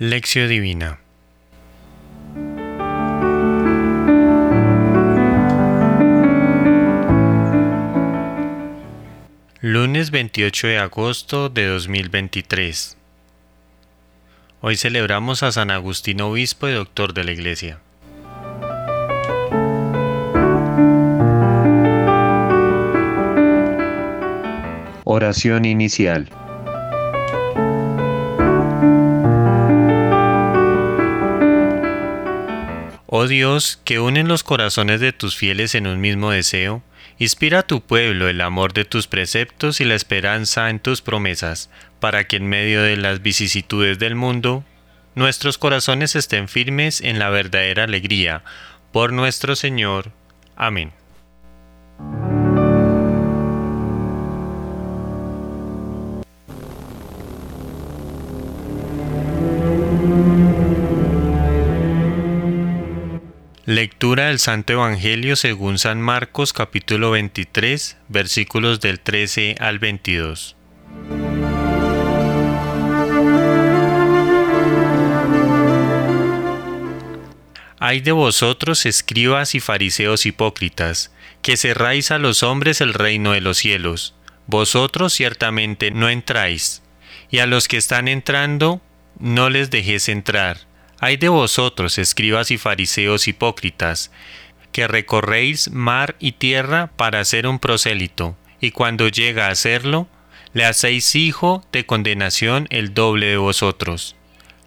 Lección Divina Lunes 28 de agosto de 2023 Hoy celebramos a San Agustín Obispo y Doctor de la Iglesia. Oración inicial. Oh Dios, que unen los corazones de tus fieles en un mismo deseo, inspira a tu pueblo el amor de tus preceptos y la esperanza en tus promesas, para que en medio de las vicisitudes del mundo, nuestros corazones estén firmes en la verdadera alegría. Por nuestro Señor. Amén. Lectura del Santo Evangelio según San Marcos capítulo 23 versículos del 13 al 22. Hay de vosotros, escribas y fariseos hipócritas, que cerráis a los hombres el reino de los cielos. Vosotros ciertamente no entráis, y a los que están entrando no les dejéis entrar hay de vosotros, escribas y fariseos hipócritas, que recorréis mar y tierra para ser un prosélito, y cuando llega a serlo, le hacéis hijo de condenación el doble de vosotros.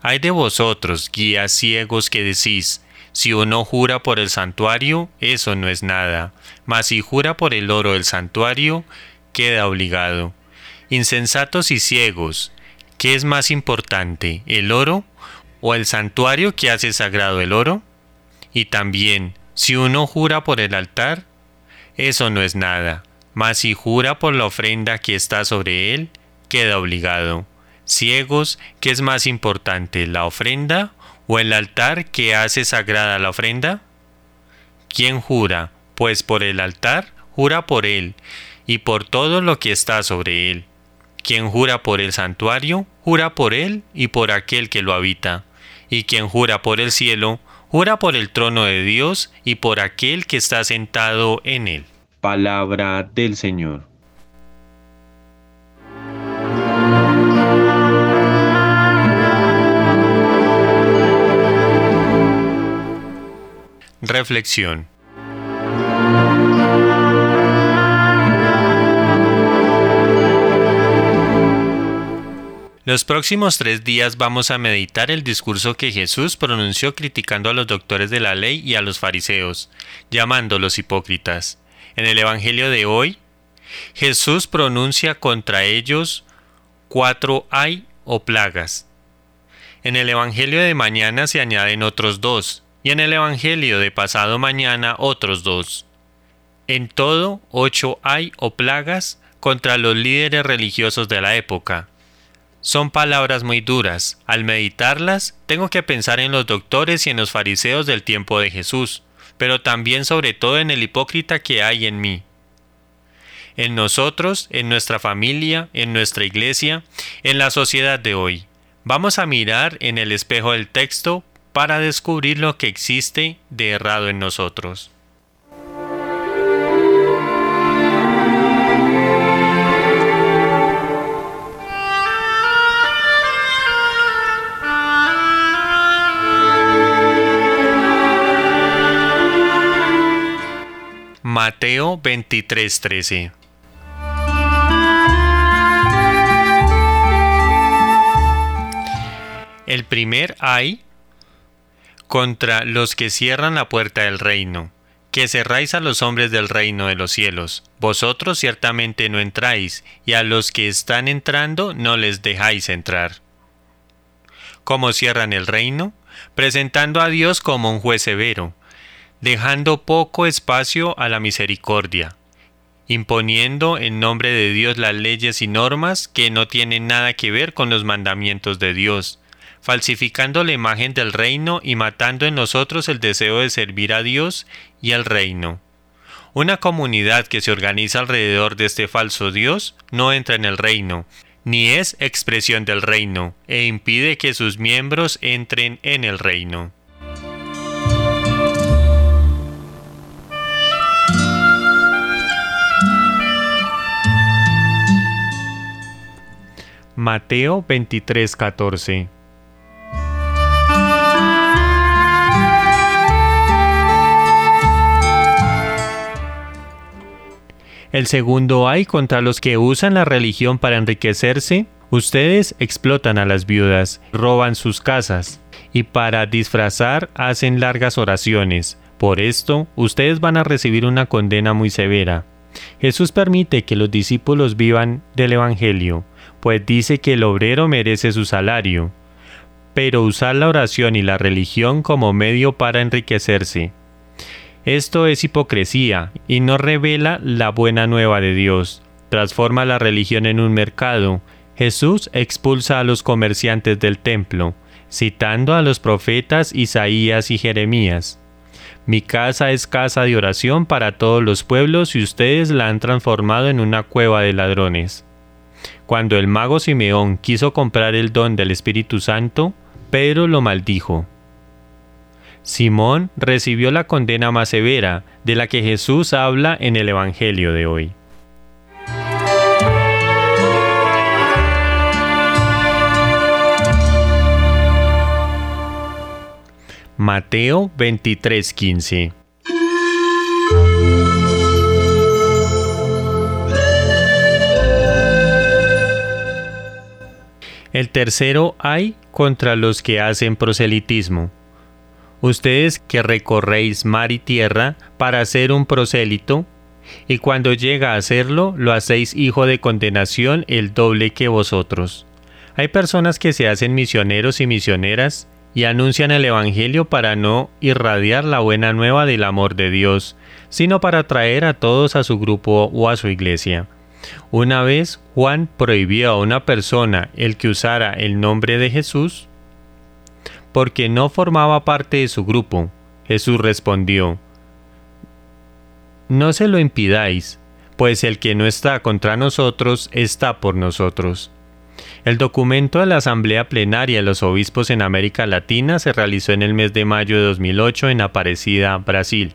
Hay de vosotros, guías ciegos, que decís, si uno jura por el santuario, eso no es nada, mas si jura por el oro del santuario, queda obligado. Insensatos y ciegos, ¿qué es más importante, el oro o el santuario que hace sagrado el oro? Y también, si uno jura por el altar, eso no es nada, mas si jura por la ofrenda que está sobre él, queda obligado. Ciegos, ¿qué es más importante, la ofrenda o el altar que hace sagrada la ofrenda? ¿Quién jura? Pues por el altar, jura por él, y por todo lo que está sobre él. Quien jura por el santuario, jura por él y por aquel que lo habita y quien jura por el cielo, jura por el trono de Dios y por aquel que está sentado en él. Palabra del Señor. Reflexión Los próximos tres días vamos a meditar el discurso que Jesús pronunció criticando a los doctores de la ley y a los fariseos, llamándolos hipócritas. En el Evangelio de hoy, Jesús pronuncia contra ellos cuatro hay o plagas. En el Evangelio de mañana se añaden otros dos, y en el Evangelio de pasado mañana otros dos. En todo, ocho hay o plagas contra los líderes religiosos de la época, son palabras muy duras. Al meditarlas, tengo que pensar en los doctores y en los fariseos del tiempo de Jesús, pero también sobre todo en el hipócrita que hay en mí. En nosotros, en nuestra familia, en nuestra iglesia, en la sociedad de hoy. Vamos a mirar en el espejo del texto para descubrir lo que existe de errado en nosotros. Mateo 23:13 El primer hay contra los que cierran la puerta del reino, que cerráis a los hombres del reino de los cielos. Vosotros ciertamente no entráis, y a los que están entrando no les dejáis entrar. ¿Cómo cierran el reino? Presentando a Dios como un juez severo dejando poco espacio a la misericordia, imponiendo en nombre de Dios las leyes y normas que no tienen nada que ver con los mandamientos de Dios, falsificando la imagen del reino y matando en nosotros el deseo de servir a Dios y al reino. Una comunidad que se organiza alrededor de este falso Dios no entra en el reino, ni es expresión del reino, e impide que sus miembros entren en el reino. Mateo 23:14 El segundo hay contra los que usan la religión para enriquecerse. Ustedes explotan a las viudas, roban sus casas y para disfrazar hacen largas oraciones. Por esto, ustedes van a recibir una condena muy severa. Jesús permite que los discípulos vivan del Evangelio, pues dice que el obrero merece su salario. Pero usar la oración y la religión como medio para enriquecerse esto es hipocresía y no revela la buena nueva de Dios. Transforma la religión en un mercado. Jesús expulsa a los comerciantes del templo, citando a los profetas Isaías y Jeremías. Mi casa es casa de oración para todos los pueblos y ustedes la han transformado en una cueva de ladrones. Cuando el mago Simeón quiso comprar el don del Espíritu Santo, Pedro lo maldijo. Simón recibió la condena más severa de la que Jesús habla en el Evangelio de hoy. Mateo 23:15 El tercero hay contra los que hacen proselitismo ustedes que recorréis mar y tierra para ser un prosélito, y cuando llega a hacerlo, lo hacéis hijo de condenación el doble que vosotros. Hay personas que se hacen misioneros y misioneras y anuncian el Evangelio para no irradiar la buena nueva del amor de Dios, sino para traer a todos a su grupo o a su iglesia. Una vez Juan prohibió a una persona el que usara el nombre de Jesús, porque no formaba parte de su grupo. Jesús respondió, No se lo impidáis, pues el que no está contra nosotros está por nosotros. El documento de la Asamblea Plenaria de los Obispos en América Latina se realizó en el mes de mayo de 2008 en Aparecida, Brasil,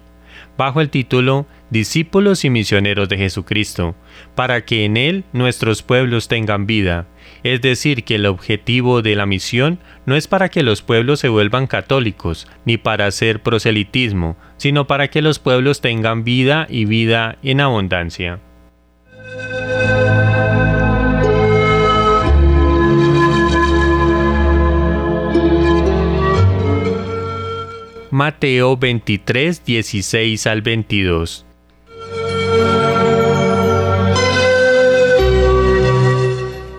bajo el título Discípulos y Misioneros de Jesucristo, para que en él nuestros pueblos tengan vida, es decir, que el objetivo de la misión no es para que los pueblos se vuelvan católicos, ni para hacer proselitismo, sino para que los pueblos tengan vida y vida en abundancia. Mateo 23, 16 al 22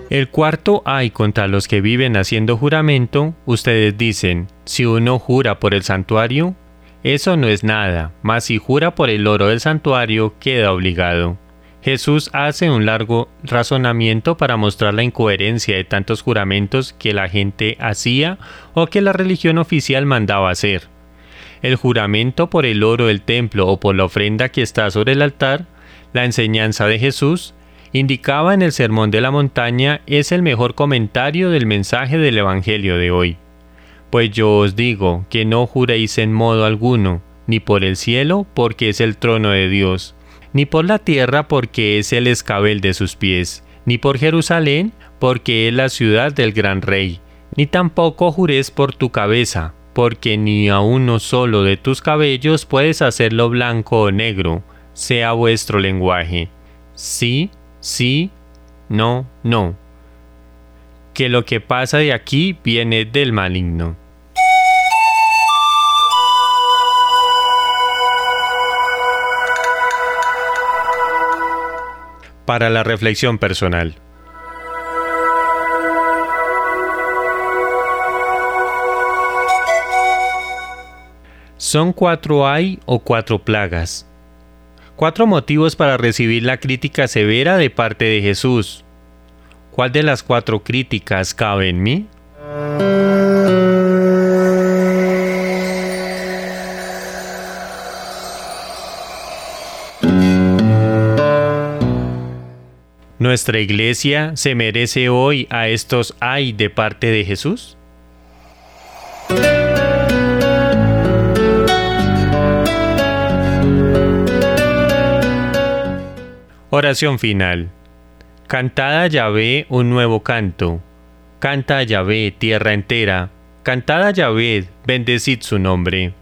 El cuarto hay contra los que viven haciendo juramento, ustedes dicen, si uno jura por el santuario, eso no es nada, mas si jura por el oro del santuario, queda obligado. Jesús hace un largo razonamiento para mostrar la incoherencia de tantos juramentos que la gente hacía o que la religión oficial mandaba hacer. El juramento por el oro del templo o por la ofrenda que está sobre el altar, la enseñanza de Jesús, indicaba en el Sermón de la Montaña es el mejor comentario del mensaje del Evangelio de hoy. Pues yo os digo que no juréis en modo alguno, ni por el cielo, porque es el trono de Dios, ni por la tierra, porque es el escabel de sus pies, ni por Jerusalén, porque es la ciudad del gran rey, ni tampoco juréis por tu cabeza, porque ni a uno solo de tus cabellos puedes hacerlo blanco o negro, sea vuestro lenguaje. Sí, sí, no, no. Que lo que pasa de aquí viene del maligno. Para la reflexión personal. Son cuatro hay o cuatro plagas Cuatro motivos para recibir la crítica severa de parte de Jesús. ¿Cuál de las cuatro críticas cabe en mí? ¿Nuestra iglesia se merece hoy a estos ay de parte de Jesús? Oración final. Cantad a Yahvé un nuevo canto. Canta a Yahvé, tierra entera. Cantad a Yahvé, bendecid su nombre.